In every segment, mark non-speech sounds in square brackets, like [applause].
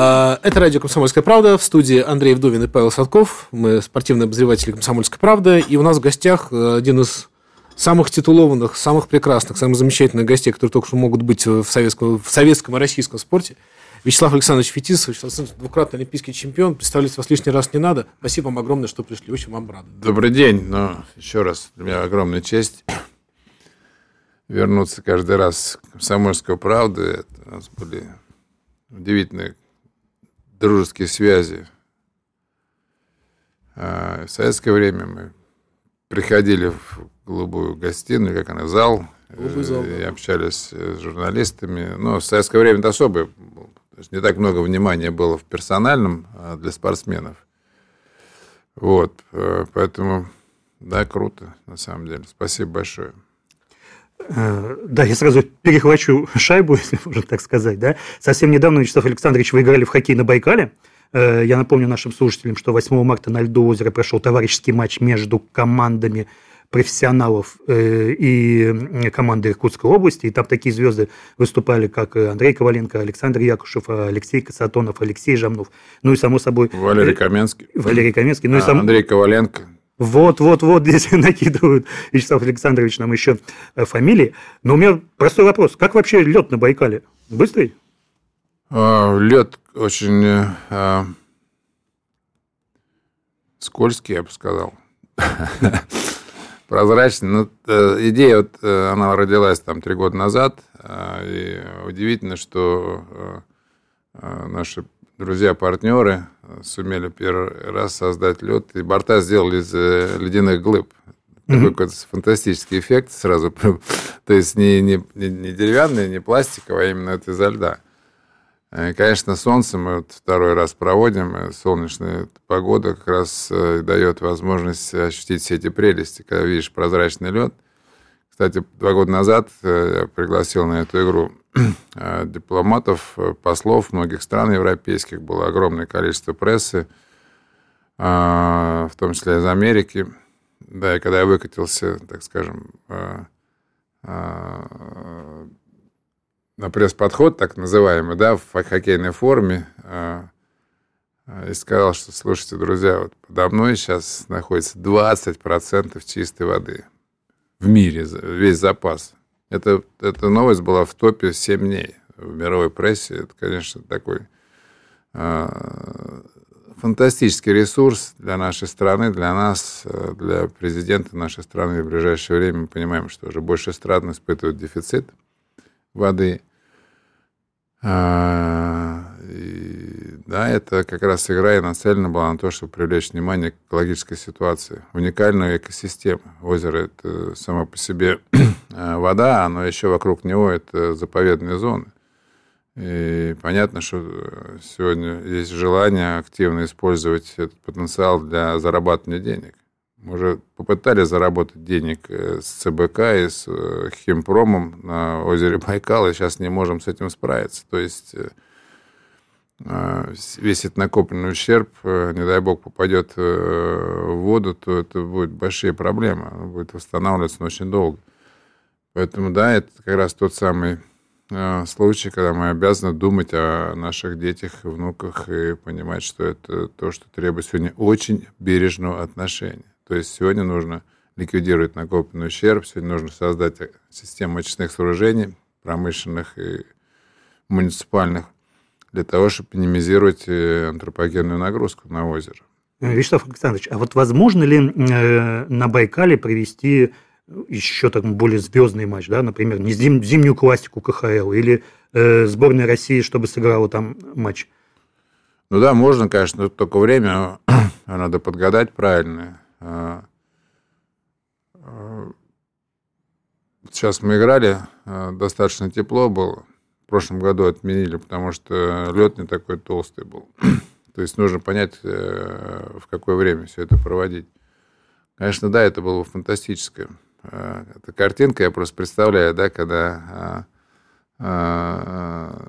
А, Это радио «Комсомольская правда». В студии Андрей Вдовин и Павел Садков. Мы спортивные обозреватели «Комсомольской правды». И у нас в гостях э, один из самых титулованных, самых прекрасных, самых замечательных гостей, которые только что могут быть в советском, в советском и российском спорте. Вячеслав Александрович Фетисов, Вячеслав Александрович, двукратный олимпийский чемпион. Представлять вас лишний раз не надо. Спасибо вам огромное, что пришли. Очень вам рады. Добрый день. Ну, еще раз, для меня огромная честь вернуться каждый раз к «Комсомольской правды». Это у нас были удивительные дружеские связи. А в советское время мы приходили в голубую гостиную, как она, зал, Голубой зал, и да. общались с журналистами. Но в советское время это особое. То есть не так много внимания было в персональном а для спортсменов. Вот, э, поэтому, да, круто, на самом деле. Спасибо большое. Э, Да, я сразу перехвачу шайбу, [laughs] если можно так сказать. Да? Совсем недавно, Вячеслав Александрович, вы играли в хоккей на Байкале. Э, Я напомню нашим слушателям, что 8 марта на льду озера прошел товарищеский матч между командами профессионалов э, и команды Иркутской области. И там такие звезды выступали, как Андрей Коваленко, Александр Якушев, Алексей Касатонов, Алексей Жамнов. Ну и, само собой... Валерий Каменский. Валерий Каменский. Ну и А, сам... Андрей Коваленко. Вот, вот, вот, [laughs] здесь накидывают Вячеслав Александрович нам еще э, фамилии. Но у меня простой вопрос. Как вообще лед на Байкале? Быстрый? А, Лед очень э, а, скользкий, я бы сказал. [laughs] Прозрачный. Ну, э, идея, вот, э, она родилась там три года назад. а, И удивительно, что наши друзья-партнеры сумели первый раз создать лед. И борта сделали из э, ледяных глыб. Такой какой-то фантастический эффект сразу. [laughs] То есть не, не, не деревянный, не пластиковый, а именно это изо льда. Э, Конечно, солнце мы вот второй раз проводим. э, Солнечная погода как раз э, дает возможность ощутить все эти прелести, когда видишь прозрачный лед. Кстати, два года назад э, я пригласил на эту игру э, дипломатов, э, послов многих стран европейских. Было огромное количество прессы, а, в том числе из Америки. Да, и когда я выкатился, так скажем, э, на пресс-подход, так называемый, да, в хоккейной форме, и сказал, что, слушайте, друзья, вот подо мной сейчас находится 20% чистой воды в мире, весь запас. Это, эта новость была в топе 7 дней в мировой прессе. Это, конечно, такой а, фантастический ресурс для нашей страны, для нас, э, для президента нашей страны. В ближайшее время мы понимаем, что уже больше стран испытывают дефицит воды. И, да, это как раз игра и нацелена была на то, чтобы привлечь внимание к экологической ситуации. Уникальная экосистема. Озеро – это само по себе а, [clears throat] вода, но еще вокруг него это заповедные зоны. И понятно, что э, сегодня есть желание активно использовать этот потенциал для зарабатывания денег. Мы уже попытались заработать денег э, с ЦБК и с э, Химпромом на озере Байкал, и сейчас не можем с этим справиться. То есть э, э, весь этот накопленный ущерб, э, не дай бог, попадет э, в воду, то это будет большие проблемы. Оно будет восстанавливаться очень долго. Поэтому, да, это как раз тот самый э, случай, когда мы обязаны думать о наших детях, внуках и понимать, что это то, что требует сегодня очень бережного отношения. То есть сегодня нужно ликвидировать накопленный ущерб, сегодня нужно создать систему очистных сооружений, промышленных и муниципальных, для того, чтобы минимизировать э, антропогенную нагрузку на озеро. Э, Вячеслав Александрович, а вот возможно ли э, на Байкале провести еще так более звездный матч, да, например, не зим- зимнюю классику КХЛ или э, сборная России, чтобы сыграла там матч? Ну да, можно, конечно, но только время [clears throat] надо подгадать правильно. А, а, Сейчас мы играли, а, достаточно тепло было. В прошлом году отменили, потому что лед не такой толстый был. [clears throat] То есть нужно понять, в какое время все это проводить. Конечно, да, это было фантастическое. Эта картинка, я просто представляю, да, когда это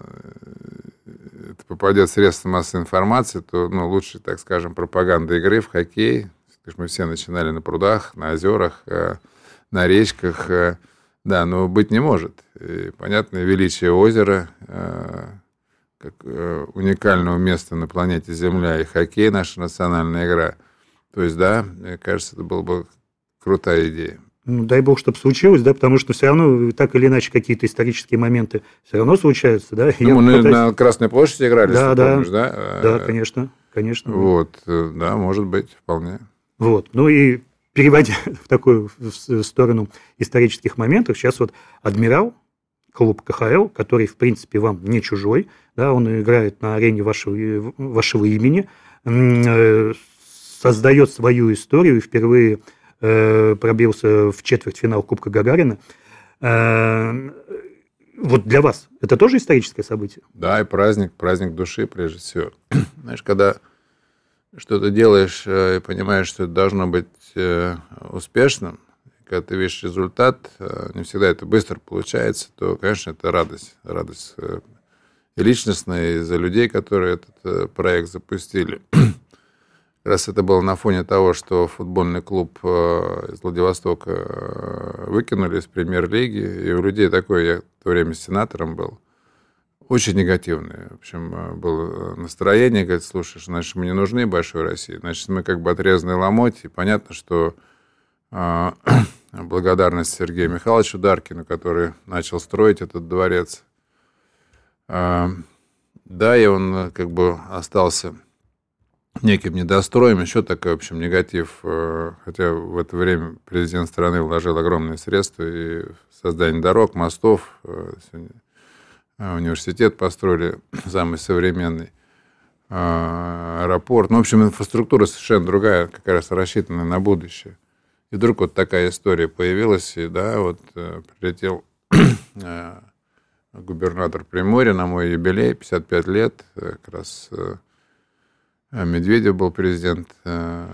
попадет в средства массовой информации, то ну, лучше, так скажем, пропаганда игры в хоккей. Мы все начинали на прудах, на озерах, на речках. Да, но быть не может. И, понятно, величие озера, как уникального места на планете Земля, и хоккей наша национальная игра. То есть, да, мне кажется, это была бы крутая идея. Ну, дай бог, чтобы случилось, да, потому что все равно так или иначе какие-то исторические моменты все равно случаются, да. Ну, мы пытаюсь... на Красной площади играли, да, да, помнишь, да? Да, конечно, конечно. Вот, да, может быть, вполне. Вот, ну и переводя [laughs] в такую сторону исторических моментов, сейчас вот адмирал, клуб КХЛ, который, в принципе, вам не чужой, да, он играет на арене вашего, вашего имени, э, создает свою историю и впервые Э, пробился в четвертьфинал Кубка Гагарина. Э, вот для вас это тоже историческое событие? Да, и праздник, праздник души, прежде всего. [clears throat] Знаешь, когда что-то делаешь э, и понимаешь, что это должно быть успешным, когда ты видишь результат, не всегда это быстро получается, то, конечно, это радость. Радость и личностная, и за людей, которые этот проект запустили. раз это было на фоне того, что футбольный клуб э, из Владивостока э, выкинули из премьер-лиги, и у людей такое, я в то время сенатором был, очень негативное. В общем, э, было настроение, говорит, слушай, значит, мы не нужны большой России, значит, мы как бы отрезанные ломоть, и понятно, что [clears throat] благодарность Сергею Михайловичу Даркину, который начал строить этот дворец. да, и он как бы остался неким недостроем, еще такой, в общем, негатив. Э, хотя в это время президент страны вложил огромные средства и в создание дорог, мостов. Э, э, университет построили [clears throat] самый современный аэропорт. Ну, в общем, инфраструктура совершенно другая, как раз рассчитанная на будущее. И вдруг вот такая история появилась, и да, вот прилетел [clears throat] губернатор Приморья на мой юбилей, 55 лет, как раз а Медведев был президент э,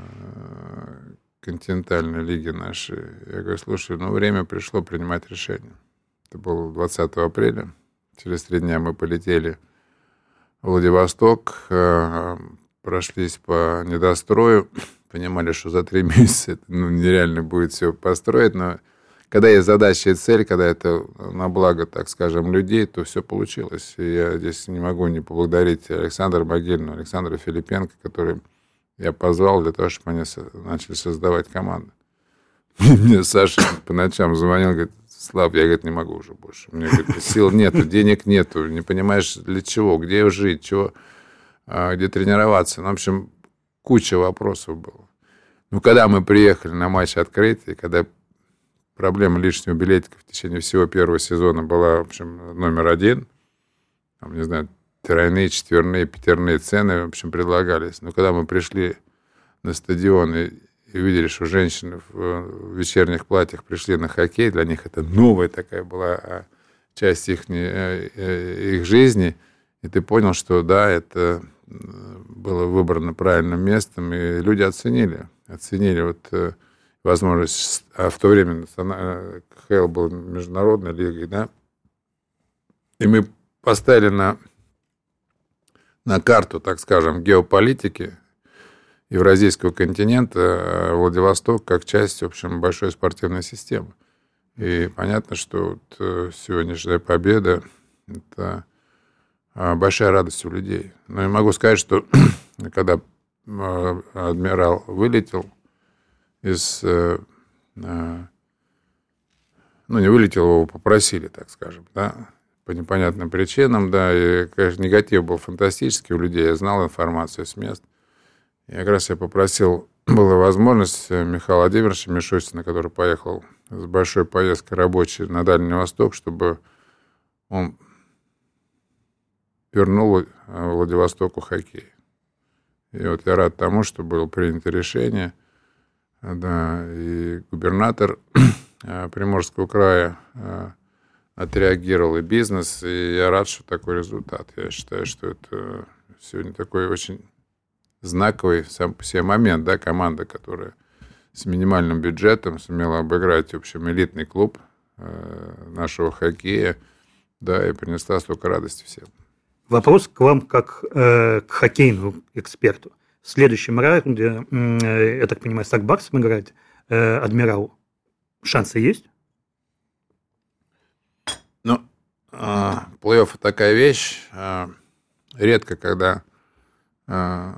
континентальной лиги нашей. Я говорю, слушай, ну время пришло принимать решение. Это было 20 апреля. Через три дня мы полетели в Владивосток, э, прошлись по недострою, [clears throat] понимали, что за три [laughs] месяца это ну, нереально будет все построить, но когда есть задача и цель, когда это на благо, так скажем, людей, то все получилось. И я здесь не могу не поблагодарить Александра Могильну, Александра Филипенко, который я позвал для того, чтобы они начали создавать команду. [laughs] Мне Саша по ночам звонил, говорит, Слав, я, говорит, не могу уже больше. Мне, говорит, сил нету, денег нету, не понимаешь, для чего, где жить, чего, а, где тренироваться. Ну, в общем, куча вопросов было. Ну, когда мы приехали на матч открытый, когда проблема лишнего билетика в течение всего первого сезона была, в общем, номер один. Там, не знаю, тройные, четверные, пятерные цены, в общем, предлагались. Но когда мы пришли на стадион и, и видели, что женщины в, в вечерних платьях пришли на хоккей, для них это новая такая была а, часть их, э, э, их жизни, и ты понял, что да, это было выбрано правильным местом, и люди оценили. Оценили вот э, возможность, а в то время КХЛ был международной лигой, да, и мы поставили на, на карту, так скажем, геополитики Евразийского континента э, Владивосток как часть, в общем, большой спортивной системы. И понятно, что вот э, сегодняшняя победа – это э, большая радость у людей. Но я могу сказать, что [clears throat] когда адмирал вылетел, из... Ну, не вылетел, его попросили, так скажем, да, по непонятным причинам, да, и, конечно, негатив был фантастический у людей, я знал информацию с мест. И как раз я попросил, [clears throat] была возможность э, Михаила Владимировича Мишустина, который поехал с большой поездкой рабочей на Дальний Восток, чтобы он вернул Владивостоку хоккей. И вот я рад тому, что было принято решение – да, и губернатор [clears throat] э, Приморского края э, отреагировал и бизнес, и я рад, что такой результат. Я считаю, что это сегодня такой очень знаковый сам по себе момент, да, команда, которая с минимальным бюджетом сумела обыграть, в общем, элитный клуб э, нашего хоккея, да, и принесла столько радости всем. Вопрос к вам как э, к хоккейному эксперту. В следующем раунде, э, я так понимаю, с Акбарсом играть э, Адмирал. Шансы есть? Ну, э, плей-офф такая вещь. Э, редко, когда э,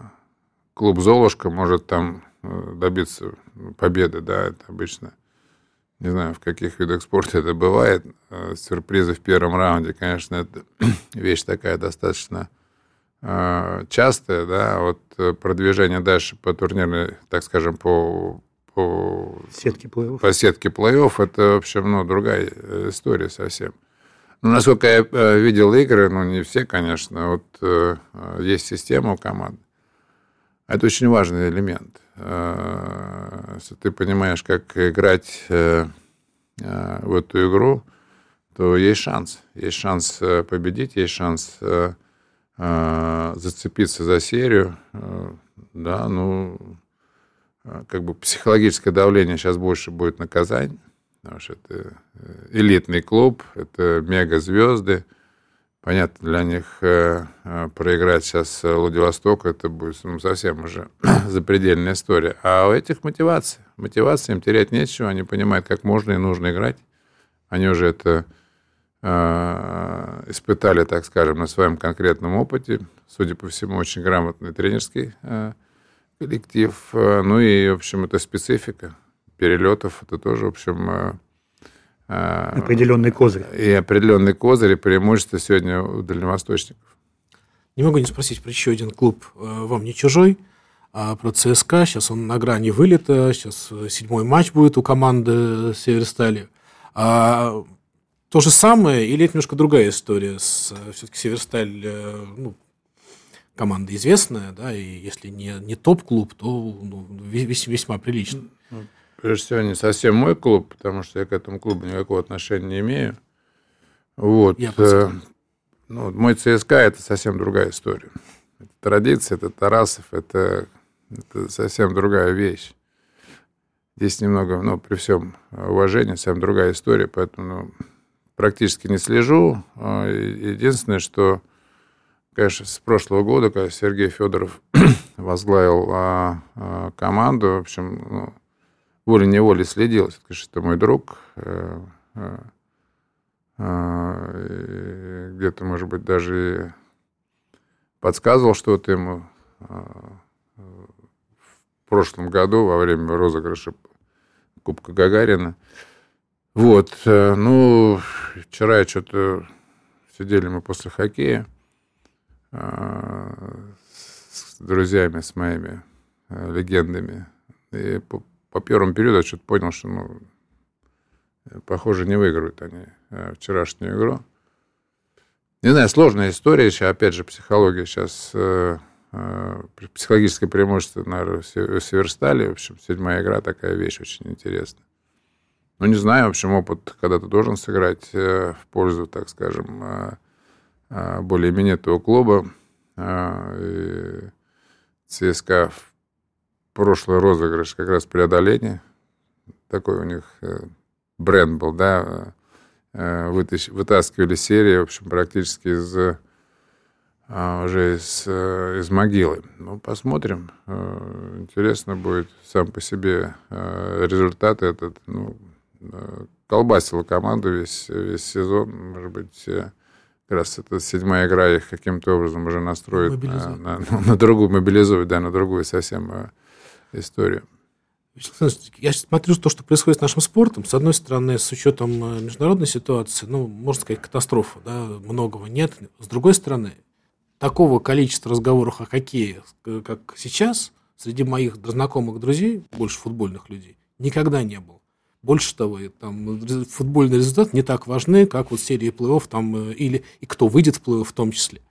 клуб «Золушка» может там э, добиться победы, да, это обычно, не знаю, в каких видах спорта это бывает, э, сюрпризы в первом раунде, конечно, это [clears throat] вещь такая достаточно частая, да, вот продвижение дальше по турнирной, так скажем, по, по сетке плей-офф. По сетке плей-офф это, в общем, ну, другая история совсем. Ну, насколько я видел игры, ну, не все, конечно, вот есть система у команды. Это очень важный элемент. Э, если ты понимаешь, как играть э, э, в эту игру, то есть шанс. Есть шанс победить, есть шанс зацепиться за серию. Да, ну, как бы психологическое давление сейчас больше будет на Казань, потому что это элитный клуб, это мегазвезды. Понятно, для них э, э, проиграть сейчас Владивосток, это будет ну, совсем уже [clears throat] запредельная история. А у этих мотивация. Мотивация, им терять нечего, они понимают, как можно и нужно играть. Они уже это э, испытали, так скажем, на своем конкретном опыте. Судя по всему, очень грамотный тренерский э, коллектив. Ну и, в общем, это специфика перелетов. Это тоже, в общем, э, определенный козырь. И определенный козырь, и преимущество сегодня у дальневосточников. Не могу не спросить про еще один клуб. Э, вам не чужой, а про ЦСКА. Сейчас он на грани вылета. Сейчас э, седьмой матч будет у команды Северстали. А то же самое или это немножко другая история? С, э, все-таки Северсталь ну, команда известная, да, и если не, не топ-клуб, то ну, весьма прилично. Прежде всего, не совсем мой клуб, потому что я к этому клубу никакого отношения не имею. Вот. Я э, ну, мой ЦСКА – это совсем другая история. Это традиция, это Тарасов, это, это совсем другая вещь. Здесь немного, ну, при всем уважении, совсем другая история, поэтому ну, практически не слежу. А, единственное, что, конечно, с прошлого года, когда Сергей Федоров [clears throat] возглавил а, а, команду, в общем, ну, волей-неволей следил. Конечно, это мой друг. Э, э, э, где-то, может быть, даже подсказывал что-то ему в прошлом году во время розыгрыша Кубка Гагарина. Вот, ну, вчера я что-то сидели мы после хоккея с друзьями, с моими легендами, и по первому периоду я что-то понял, что, ну, похоже, не выиграют они э, вчерашнюю игру. Не знаю, сложная история сейчас, опять же, психология сейчас, э, э, психологическое преимущество, наверное, Северстали, в общем, седьмая игра, такая вещь очень интересная. Ну, не знаю, в общем, опыт, когда ты должен сыграть в пользу, так скажем, более именитого клуба. И ЦСКА прошлый розыгрыш как раз преодоление. Такой у них э, бренд был, да. Э, вытащ, вытаскивали серии, в общем, практически из а, уже из, э, из могилы. Ну, посмотрим. Интересно будет сам по себе результат этот. Ну, колбасила команду весь, весь сезон. Может быть, как раз эта седьмая игра их каким-то образом уже настроит на, на, на другую, мобилизует, да, на другую совсем историю. Я смотрю то, что происходит с нашим спортом. С одной стороны, с учетом э, международной ситуации, ну, можно сказать, катастрофа, да, многого нет. С другой стороны, такого количества разговоров о хоккее, как сейчас, среди моих знакомых друзей, больше футбольных людей, никогда не было. Больше того, там, футбольные результаты не так важны, как вот серии плей-офф там, э, или и кто выйдет в плей-офф в том числе.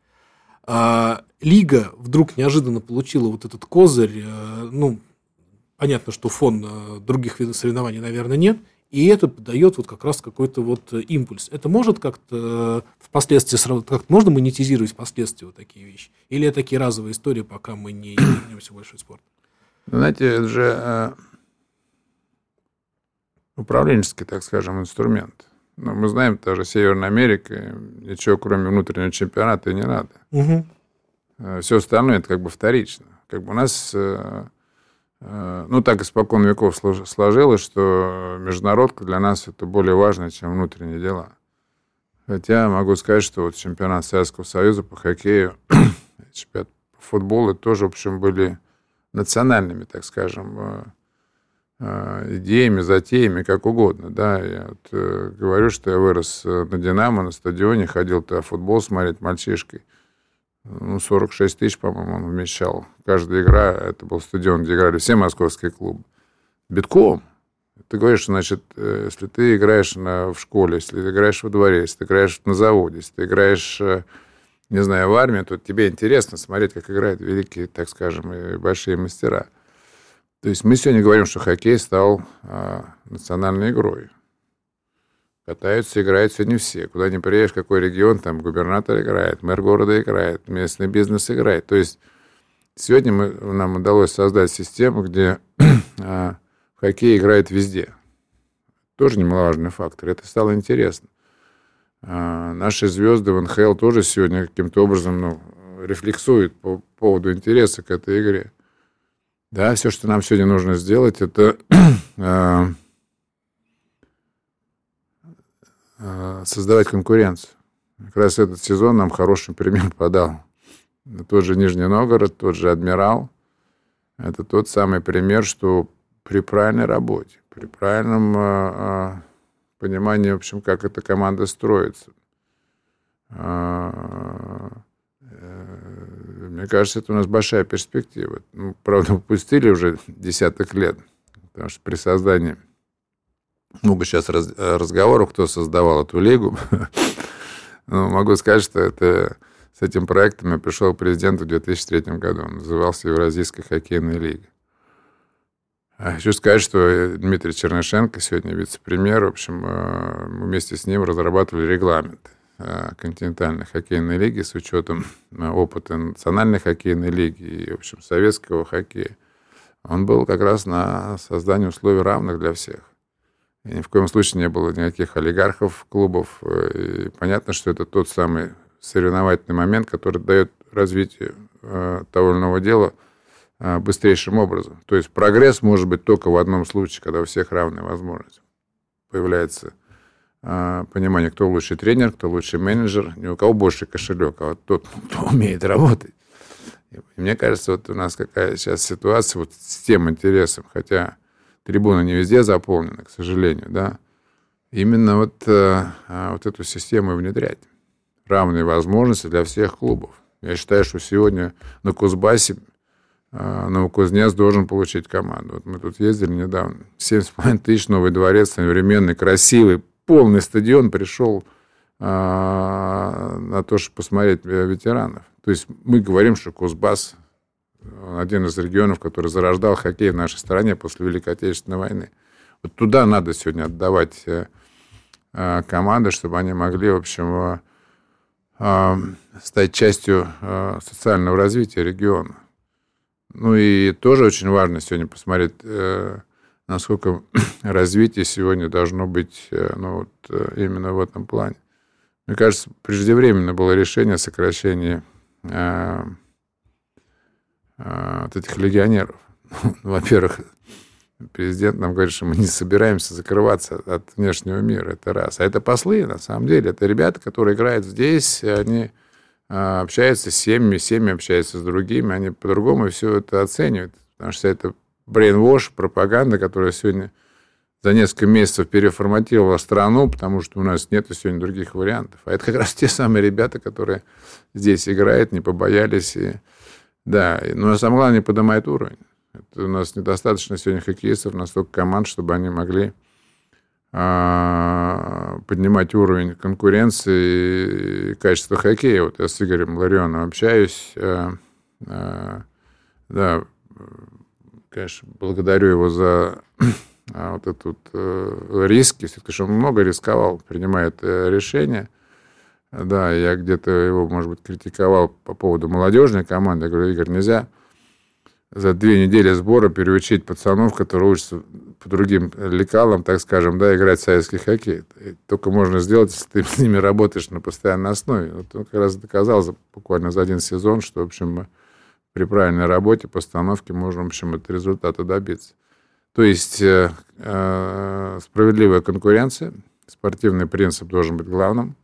А, Лига вдруг неожиданно получила вот этот козырь, э, ну, понятно, что фон э, других видов соревнований, наверное, нет, и это дает вот как раз какой-то вот импульс. Это может как-то впоследствии как можно монетизировать впоследствии вот такие вещи? Или это такие разовые истории, пока мы не вернемся в большой спорт? Знаете, это же управленческий, так скажем, инструмент. Но мы знаем, даже Северная Америка, ничего кроме внутреннего чемпионата и не надо. Угу. Все остальное это как бы вторично. Как бы у нас, э, э, ну так испокон веков сложилось, что международка для нас это более важно, чем внутренние дела. Хотя могу сказать, что вот чемпионат Советского Союза по хоккею, [clears throat] чемпионат по футболу тоже, в общем, были национальными, так скажем, Э, идеями, затеями, как угодно. Да. Я вот, э, говорю, что я вырос э, на «Динамо», на стадионе, ходил туда футбол смотреть мальчишкой. Ну, 46 тысяч, по-моему, он вмещал. Каждая игра, это был стадион, где играли все московские клубы. Битком. Ты говоришь, значит, если ты играешь на, в школе, если ты играешь во дворе, если ты играешь на заводе, если ты играешь, не знаю, в армии, то тебе интересно смотреть, как играют великие, так скажем, и большие мастера. То есть мы сегодня говорим, что хоккей стал а, национальной игрой. Катаются, играют сегодня все. Куда ни приедешь, какой регион, там губернатор играет, мэр города играет, местный бизнес играет. То есть сегодня мы, нам удалось создать систему, где [clears throat] а, хоккей играет везде. Тоже немаловажный фактор. Это стало интересно. А, наши звезды в НХЛ тоже сегодня каким-то образом ну, рефлексуют по поводу интереса к этой игре. Да, все, что нам сегодня нужно сделать, это [clears throat] э, э, создавать конкуренцию. Как раз этот сезон нам хороший пример [laughs] подал. Тот же Нижний Новгород, тот же Адмирал. Это тот самый пример, что при правильной работе, при правильном э, понимании, в общем, как эта команда строится, мне кажется, это у нас большая перспектива. Ну, правда, упустили уже десяток лет, потому что при создании много сейчас раз, разговоров, кто создавал эту лигу. [laughs] Но могу сказать, что это с этим проектом я пришел к президенту в 2003 году. Он назывался Евразийская хоккейная лига. А хочу сказать, что Дмитрий Чернышенко, сегодня вице-премьер, в общем, э, мы вместе с ним разрабатывали регламент. Э, континентальной хоккейной лиги с учетом э, опыта национальной хоккейной лиги и, в общем, советского хоккея, он был как раз на создание условий равных для всех. И ни в коем случае не было никаких олигархов, клубов. Э, и понятно, что это тот самый соревновательный момент, который дает развитие того или иного дела быстрейшим образом. То есть прогресс может быть только в одном случае, когда у всех равные возможности. Появляется понимание, кто лучший тренер, кто лучший менеджер, не у кого больше кошелек, а вот тот, кто [laughs] умеет работать. И мне кажется, вот у нас какая сейчас ситуация вот с тем интересом, хотя трибуны не везде заполнены, к сожалению, да, именно вот, э, а, вот эту систему внедрять. Равные возможности для всех клубов. Я считаю, что сегодня на Кузбассе э, Новокузнец должен получить команду. Вот мы тут ездили недавно. 7,5 тысяч, новый дворец, современный, красивый, полный стадион пришел а, на то, чтобы посмотреть ветеранов. То есть мы говорим, что Кузбасс один из регионов, который зарождал хоккей в нашей стране после Великой Отечественной войны. Вот туда надо сегодня отдавать э, команды, чтобы они могли, в общем, э, стать частью э, социального развития региона. Ну и тоже очень важно сегодня посмотреть насколько [clears throat] развитие сегодня должно быть э, ну, вот, э, именно в этом плане. Мне кажется, преждевременно было решение о сокращении э, э, вот этих легионеров. [laughs] Во-первых, президент нам говорит, что мы не собираемся закрываться от внешнего мира, это раз. А это послы, на самом деле, это ребята, которые играют здесь, они э, общаются с семьями, семьи общаются с другими, они по-другому все это оценивают, потому что это брейнвош, пропаганда, которая сегодня за несколько месяцев переформатировала страну, потому что у нас нет сегодня других вариантов. А это как раз те самые ребята, которые здесь играют, не побоялись. И, да, но самое главное, поднимает уровень. Это у нас недостаточно сегодня хоккеистов, настолько команд, чтобы они могли а, поднимать уровень конкуренции и качества хоккея. Вот я с Игорем Ларионовым общаюсь. А, а, да, конечно, благодарю его за [clears throat] а, вот этот э, риски, все-таки что он много рисковал, принимая это решение. Да, я где-то его, может быть, критиковал по поводу молодежной команды. Я говорю, Игорь, нельзя за две недели сбора переучить пацанов, которые учатся по другим лекалам, так скажем, да, играть в советский хоккей. Только можно сделать, если ты [laughs] с ними работаешь на постоянной основе. Вот он как раз доказал за, буквально за один сезон, что, в общем, мы при правильной работе, постановке можем, в общем, от результата добиться. То есть э, э, справедливая конкуренция, спортивный принцип должен быть главным.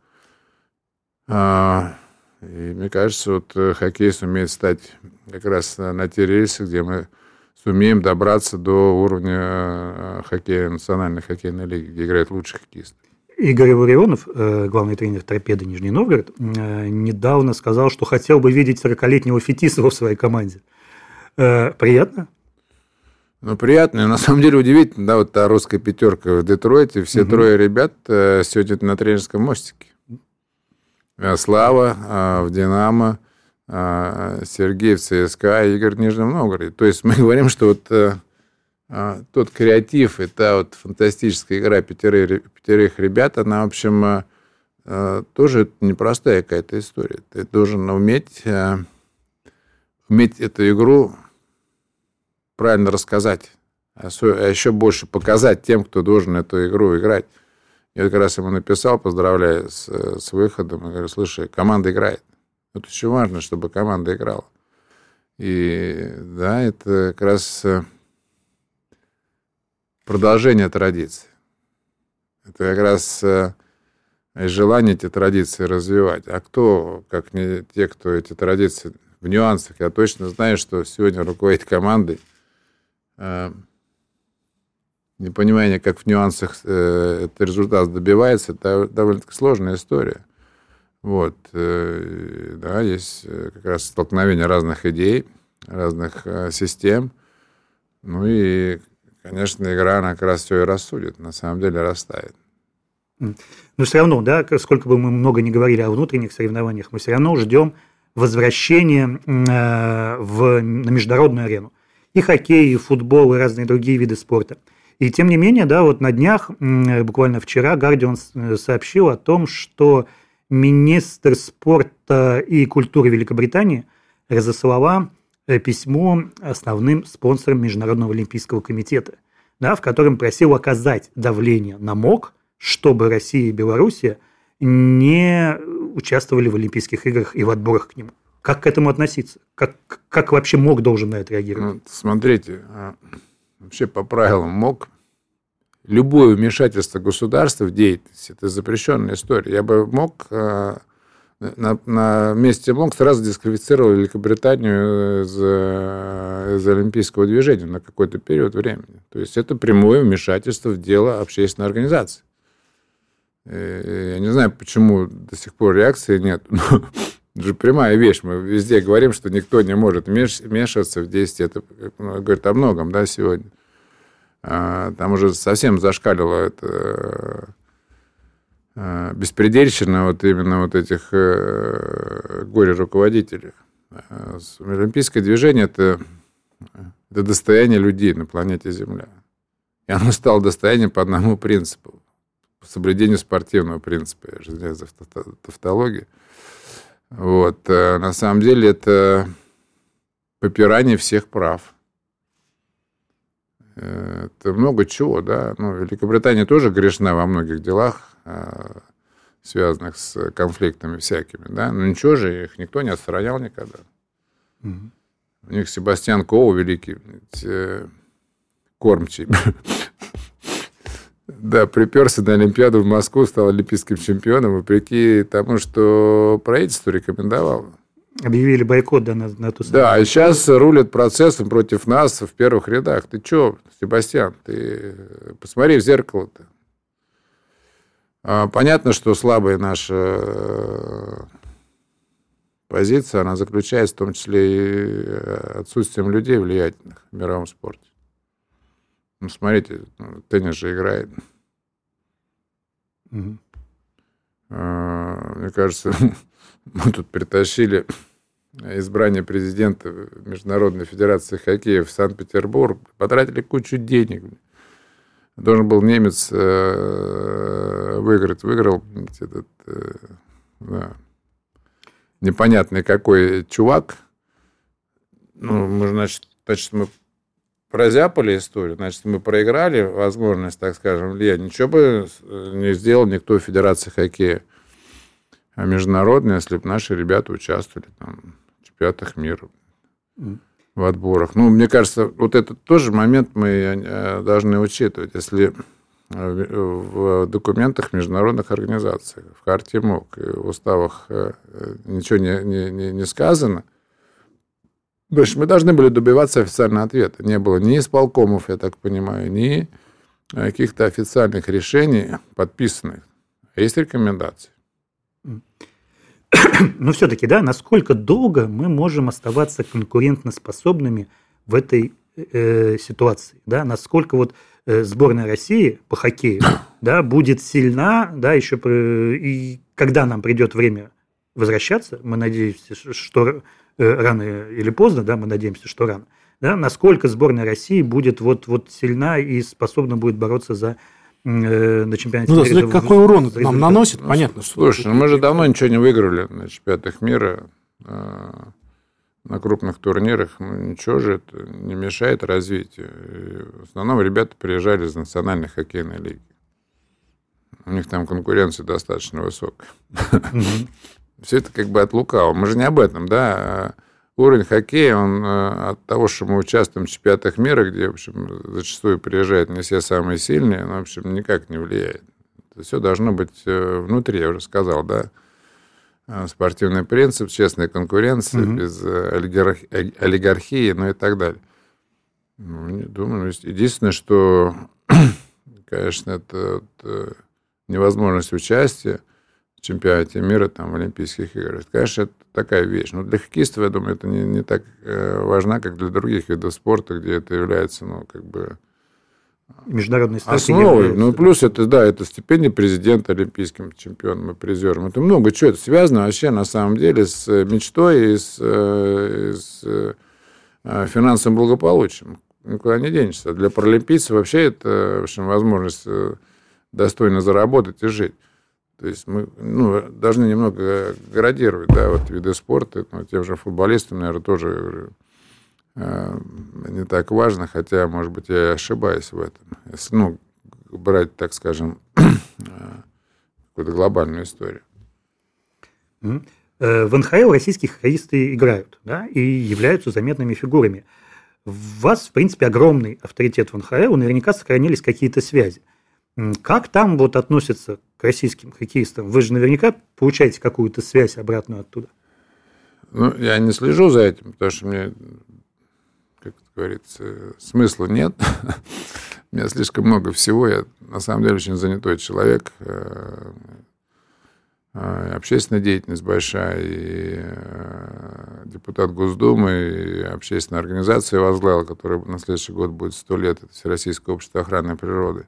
Э, и мне кажется, вот э, хоккей сумеет стать как раз на те рельсы, где мы сумеем добраться до уровня э, хоккея, национальной хоккейной лиги, где играют лучшие хоккеисты. Игорь Варионов, э, главный тренер торпеды Нижний Новгород, недавно сказал, что хотел бы видеть 40-летнего Фетисова в своей команде. Приятно? Ну, приятно. На самом деле удивительно, да, вот та русская пятерка в Детройте, все угу. трое ребят сегодня на тренерском мостике. Э, Слава э, в «Динамо», э, Сергей в ЦСКА, Игорь в Нижнем Новгороде. То есть мы [laughs] говорим, что вот тот креатив и та вот фантастическая игра пятерых, пятерых ребят, она, в общем, тоже непростая какая-то история. Ты должен уметь, уметь эту игру правильно рассказать, а, а еще больше показать тем, кто должен эту игру играть. Я как раз ему написал, поздравляю с, с выходом. Я говорю, слушай, команда играет. Это очень важно, чтобы команда играла. И да, это как раз э, продолжение традиции. Это как раз э, желание эти традиции развивать. А кто, как не те, кто эти традиции в нюансах, я точно знаю, что сегодня руководит командой, э, непонимание, как в нюансах э, этот результат добивается, это довольно-таки сложная история. Вот, да, есть как раз столкновение разных идей, разных систем. Ну и, конечно, игра, она как раз все и рассудит, на самом деле расставит. Но все равно, да, сколько бы мы много не говорили о внутренних соревнованиях, мы все равно ждем возвращения э, в, на международную арену. И хоккей, и футбол, и разные другие виды спорта – и тем не менее, да, вот на днях, буквально вчера, Гардиан э, сообщил о том, что министр спорта и культуры Великобритании разослала письмо основным спонсорам Международного олимпийского комитета, да, в котором просил оказать давление на МОК, чтобы Россия и Белоруссия не участвовали в Олимпийских играх и в отборах к нему. Как к этому относиться? Как, как вообще МОК должен на это реагировать? Ну, смотрите, а, вообще по правилам МОК любое вмешательство государства в деятельность – это запрещенная история. Я бы мог э, на, на месте МОК сразу дисквалифицировал Великобританию из, э, из олимпийского движения на какой-то период времени. То есть это прямое вмешательство в дело общественной организации. Я не знаю, почему до сих пор реакции нет. [laughs] Это же прямая вещь. Мы везде говорим, что никто не может вмешиваться в действие. Это ну, говорит о многом, да, сегодня. А, там уже совсем зашкалило это беспредельщина вот именно вот этих э, горе-руководителей. А, олимпийское движение это, – это достояние людей на планете Земля. И оно стало достоянием по одному принципу. По соблюдению спортивного принципа. Я же извиняюсь за тавтологию. Вот. Э, на самом деле это попирание всех прав. Э, это много чего, да. Ну, Великобритания тоже грешна во многих делах, э, связанных с конфликтами всякими, да. Но ничего же, их никто не отстранял никогда. Угу. У них Себастьян Коу великий, кормчий. [laughs] Да, приперся на Олимпиаду в Москву, стал олимпийским чемпионом, вопреки тому, что правительство рекомендовало. Объявили бойкот да, на, на ту Да, и сейчас рулят процессом против нас в первых рядах. Ты что, Себастьян, ты посмотри в зеркало-то. А, понятно, что слабая наша э, позиция, она заключается в том числе и э, отсутствием людей влиятельных в мировом спорте. Ну, смотрите, ну, теннис же играет. Угу. Мне кажется, [laughs] мы тут притащили избрание президента Международной Федерации Хоккея в Санкт-Петербург, потратили кучу денег. должен был немец э, выиграть. Выиграл этот э, да, непонятный какой чувак. Ну, мы, значит, значит, мы прозяпали историю, значит, мы проиграли возможность, так скажем, влиять. Ничего бы не сделал никто в Федерации хоккея международной, если бы наши ребята участвовали там, в чемпионатах мира в отборах. Ну, мне кажется, вот этот тоже момент мы э, должны учитывать. Если э, в документах международных организаций, в карте МОК, в уставах э, ничего не, не, не сказано, Значит, мы должны были добиваться официального ответа. Не было ни исполкомов, я так понимаю, ни каких-то официальных решений подписанных. Есть рекомендации. Но все-таки, да, насколько долго мы можем оставаться конкурентоспособными в этой э, ситуации, да, насколько вот э, сборная России по хоккею, да, будет сильна, да, еще и когда нам придет время возвращаться, мы надеемся, что э, рано или поздно, да, мы надеемся, что рано, да, насколько сборная России будет вот, вот сильна и способна будет бороться за на чемпионате ну, мира. какой урон это нам наносит, ну, понятно. Слушай, ну мы же давно ничего не выиграли на чемпионатах мира, э, на крупных турнирах. Ну, ничего же это не мешает развитию. И в основном ребята приезжали из национальной хоккейной лиги. У них там конкуренция достаточно высокая. [laughs] Все это как бы от лукавого. Мы же не об этом, да. Уровень хоккея, он э, от того, что мы участвуем в чемпионатах мира, где, в общем, зачастую приезжают не все самые сильные, но, в общем, никак не влияет. Это все должно быть э, внутри, я уже сказал, да. Э, спортивный принцип, честная конкуренция, угу. без олигархии, олигархии, ну и так далее. Ну, не думаю. Единственное, что, [clears throat] конечно, это вот, невозможность участия чемпионате мира, там, в Олимпийских играх. Конечно, это такая вещь. Но для хоккеистов, я думаю, это не, не так э, важна, как для других видов спорта, где это является, ну, как бы... Международной основой. Ну, плюс это, да, это стипендия президента олимпийским чемпионом и призером. Это много чего. Это связано вообще, на самом деле, с мечтой и с, э, с э, финансовым благополучием. Никуда не денешься. Для паралимпийцев вообще это, в общем, возможность достойно заработать и жить. То есть мы ну, должны немного градировать, да, вот виды спорта. Ну, тем же футболистам, наверное, тоже э, не так важно, хотя, может быть, я и ошибаюсь в этом. Если, ну, брать, так скажем, э, какую-то глобальную историю. Э, в НХЛ российские хоккеисты играют, да, и являются заметными фигурами. У вас, в принципе, огромный авторитет в НХЛ, наверняка сохранились какие-то связи. Как там вот относятся к российским хоккеистам? Вы же наверняка получаете какую-то связь обратную оттуда. Ну, я не слежу за этим, потому что мне, как говорится, смысла нет. [laughs] У меня слишком много всего. Я, на самом деле, очень занятой человек. Э, э, общественная деятельность большая, и э, депутат Госдумы, и общественная организация возглавил, которая на следующий год будет сто лет, это Всероссийское общество охраны природы.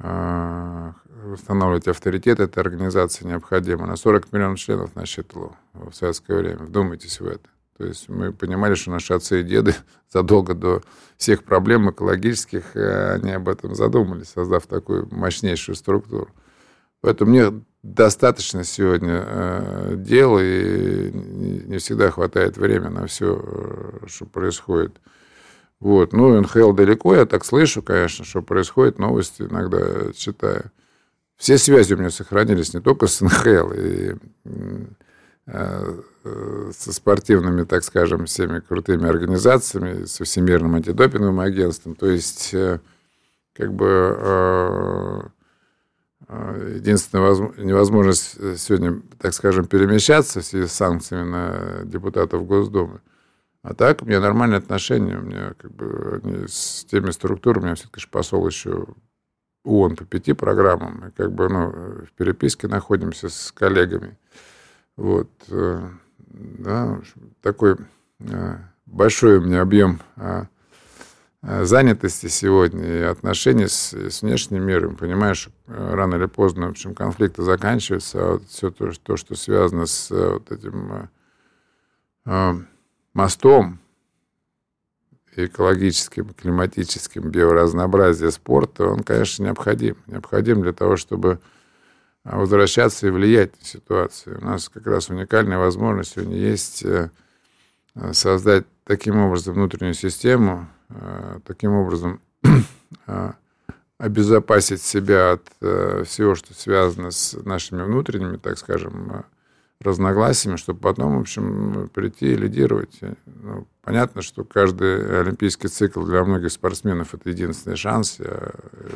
А, восстанавливать авторитет этой организации необходимо. На 40 миллионов членов насчитывало в советское время. Вдумайтесь в это. То есть мы понимали, что наши отцы и деды [laughs] задолго до всех проблем экологических, э, они об этом задумались, создав такую мощнейшую структуру. Поэтому мне достаточно сегодня э, дел, и не всегда хватает времени на все, э, что происходит вот. Ну, НХЛ далеко, я так слышу, конечно, что происходит, новости иногда читаю. Все связи у меня сохранились не только с НХЛ, и э, со спортивными, так скажем, всеми крутыми организациями, со Всемирным антидопинговым агентством. То есть, э, как бы, э, единственная невозможность сегодня, так скажем, перемещаться в связи с санкциями на депутатов Госдумы – а так, у меня нормальные отношения. У меня как бы с теми структурами, я все-таки посол еще ООН по пяти программам. И как бы ну, в переписке находимся с коллегами. Вот. Э, да, такой э, большой у меня объем а, а, занятости сегодня и отношений с, с внешним миром. Понимаешь, рано или поздно, в общем, конфликты заканчиваются, а вот все то, то что связано с вот этим мостом экологическим, климатическим биоразнообразия спорта, он, конечно, необходим. Необходим для того, чтобы возвращаться и влиять на ситуацию. У нас как раз уникальная возможность сегодня есть э, создать таким образом внутреннюю систему, э, таким образом э, [clears throat] обезопасить себя от всего, что связано с нашими внутренними, так скажем, разногласиями, чтобы потом, в общем, прийти и лидировать. Ну, понятно, что каждый олимпийский цикл для многих спортсменов это единственный шанс. Я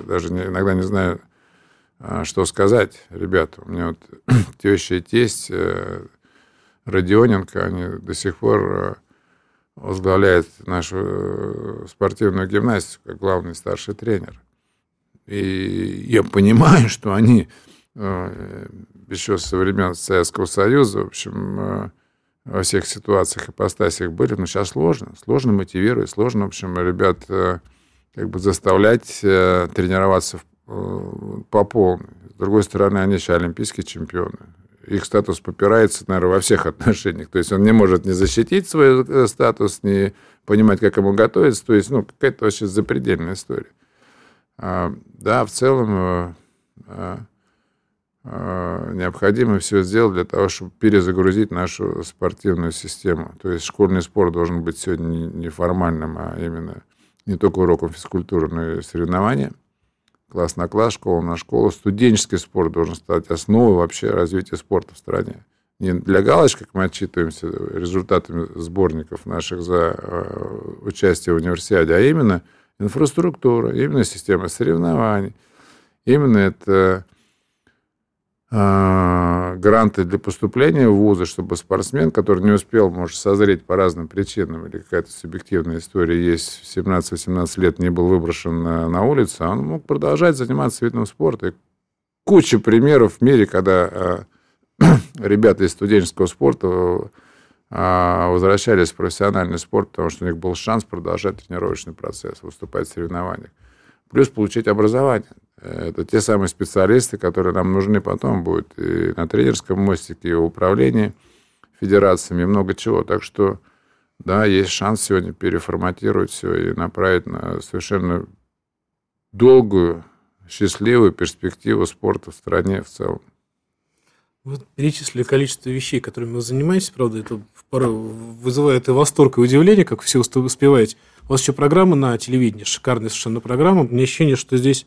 даже не, иногда не знаю, а, что сказать. Ребята, у меня вот [clears throat] теща и тесть э, Родионенко, они до сих пор э, возглавляют нашу э, спортивную гимнастику как главный старший тренер. И я понимаю, что они еще со времен Советского Союза, в общем, э, во всех ситуациях и постасях были, но сейчас сложно, сложно мотивировать, сложно, в общем, ребят э, как бы заставлять э, тренироваться по полной. С другой стороны, они еще олимпийские чемпионы. Их статус попирается, наверное, во всех [laughs] отношениях. То есть он не может не защитить свой статус, не понимать, как ему готовиться. То есть, ну, какая-то вообще запредельная история. А, да, в целом необходимо все сделать для того, чтобы перезагрузить нашу спортивную систему. То есть школьный спорт должен быть сегодня не формальным, а именно не только уроком физкультуры, но и соревнования. Класс на класс, школа на школу. Студенческий спорт должен стать основой вообще развития спорта в стране. Не для галочки, как мы отчитываемся результатами сборников наших за э, участие в универсиаде, а именно инфраструктура, именно система соревнований, именно это гранты для поступления в вузы, чтобы спортсмен, который не успел, может, созреть по разным причинам, или какая-то субъективная история есть, в 17-18 лет не был выброшен на, на улицу, он мог продолжать заниматься видом спорта. И куча примеров в мире, когда э, [clears throat] ребята из студенческого спорта э, возвращались в профессиональный спорт, потому что у них был шанс продолжать тренировочный процесс, выступать в соревнованиях. Плюс получить образование. Это те самые специалисты, которые нам нужны потом будут и на тренерском мостике, и в управлении федерациями, и много чего. Так что, да, есть шанс сегодня переформатировать все и направить на совершенно долгую, счастливую перспективу спорта в стране в целом. Вы перечислили количество вещей, которыми вы занимаетесь, правда, это порой вызывает и восторг, и удивление, как все успеваете. У вас еще программа на телевидении, шикарная совершенно программа. Мне ощущение, что здесь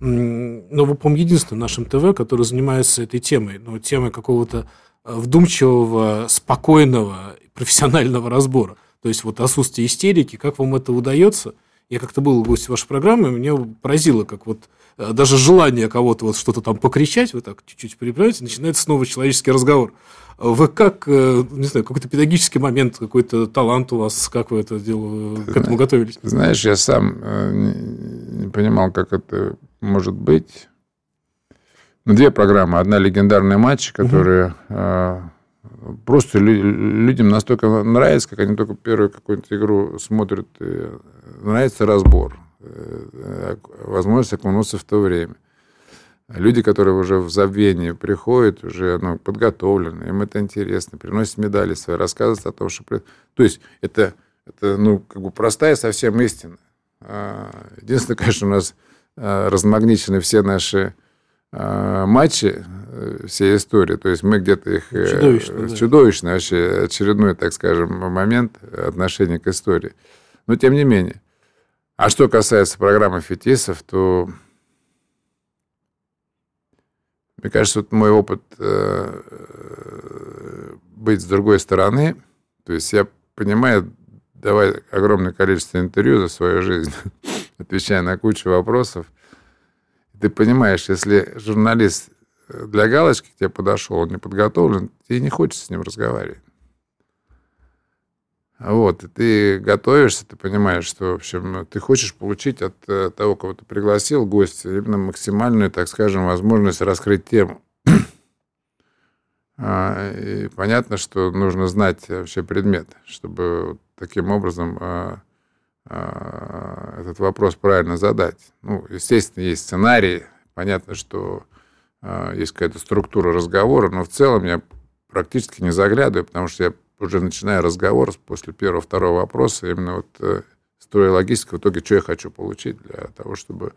ну, вы, по-моему, единственным нашим ТВ, который занимается этой темой, ну, темой какого-то э, вдумчивого, спокойного, профессионального разбора. То есть вот отсутствие истерики, как вам это удается? Я как-то был гостем вашей программы, и меня поразило, как вот э, даже желание кого-то вот что-то там покричать, вы так чуть-чуть переправите, начинается снова человеческий разговор. Вы как, э, не знаю, какой-то педагогический момент, какой-то талант у вас, как вы это дело, к этому готовились? Знаешь, я сам не понимал, как это может быть. Ну, две программы. Одна легендарные матчи, которые угу. просто людям настолько нравится, как они только первую какую-нибудь игру смотрят. Нравится разбор, э, возможность окунуться в то время. Люди, которые уже в забвении приходят, уже ну, подготовлены, им это интересно, приносят медали свои, рассказывают о том, что... То есть это, это ну, как бы простая совсем истина. А, единственное, [laughs] конечно, у нас Э, размагничены все наши э, матчи, э, все истории. То есть мы где-то их... Чудовищно, чудовищно да. вообще очередной, так скажем, момент отношения к истории. Но тем не менее. А что касается программы фетисов, то мне кажется, вот мой опыт быть с другой стороны, то есть я понимаю, давая огромное количество интервью за свою жизнь, [laughs] отвечая на кучу вопросов. Ты понимаешь, если журналист для галочки к тебе подошел, он не подготовлен, тебе не хочется с ним разговаривать. Вот, и ты готовишься, ты понимаешь, что, в общем, ты хочешь получить от э, того, кого ты пригласил, гостя, именно максимальную, так скажем, возможность раскрыть тему. А, и понятно, что нужно знать вообще предмет, чтобы таким образом а, этот вопрос правильно задать. Ну, естественно, есть сценарий, понятно, что а, есть какая-то структура разговора, но в целом я практически не заглядываю, потому что я уже начинаю разговор после первого-второго вопроса именно вот э, строя логистику, в итоге, что я хочу получить для того, чтобы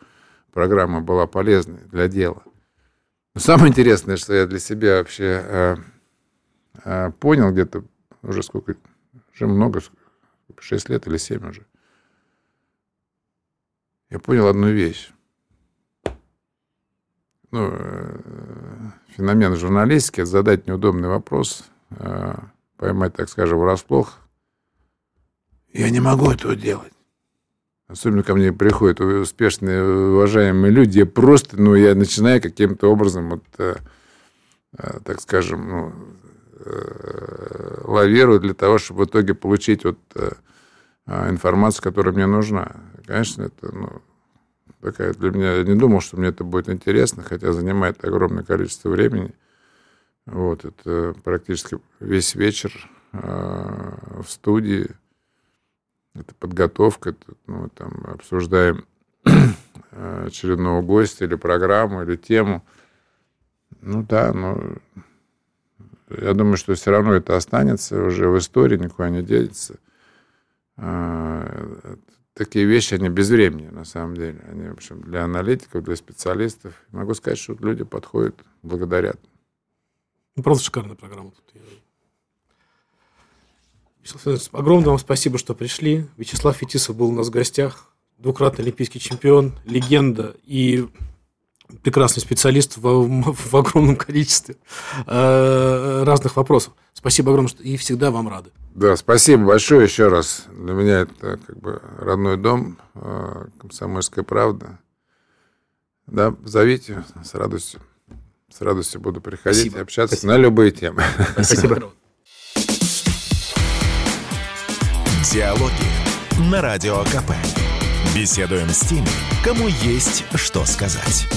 программа была полезной для дела. Но самое интересное, что я для себя вообще э, э, понял где-то уже сколько, уже много, 6 лет или 7 уже. Я понял одну вещь. Ну, э, феномен журналистики – задать неудобный вопрос, э, поймать, так скажем, врасплох. Я не могу этого делать. Особенно ко мне приходят успешные, уважаемые люди. Я просто, ну, я начинаю каким-то образом, вот, э, так скажем, ну, лавировать для того, чтобы в итоге получить вот э информацию, которая мне нужна. Конечно, это, ну, такая для меня... Я не думал, что мне это будет интересно, хотя занимает огромное количество времени. Вот, это практически весь вечер э, в студии это подготовка, это, ну, там обсуждаем [clears throat] очередного гостя или программу, или тему. Ну да, но я думаю, что все равно это останется уже в истории, никуда не денется. А, такие вещи, они без времени, на самом деле. Они, в общем, для аналитиков, для специалистов. Могу сказать, что люди подходят, благодарят. Ну, просто шикарная программа. Тут огромное вам спасибо, что пришли. Вячеслав Фетисов был у нас в гостях. Двукратный олимпийский чемпион, легенда и прекрасный специалист в, в огромном количестве э, разных вопросов. Спасибо огромное, что и всегда вам рады. Да, спасибо большое еще раз. Для меня это как бы родной дом, э, комсомольская правда. Да, зовите с радостью. С радостью буду приходить спасибо. и общаться спасибо. на любые темы. Спасибо. спасибо. Диалоги на Радио КП. Беседуем с теми, кому есть что сказать.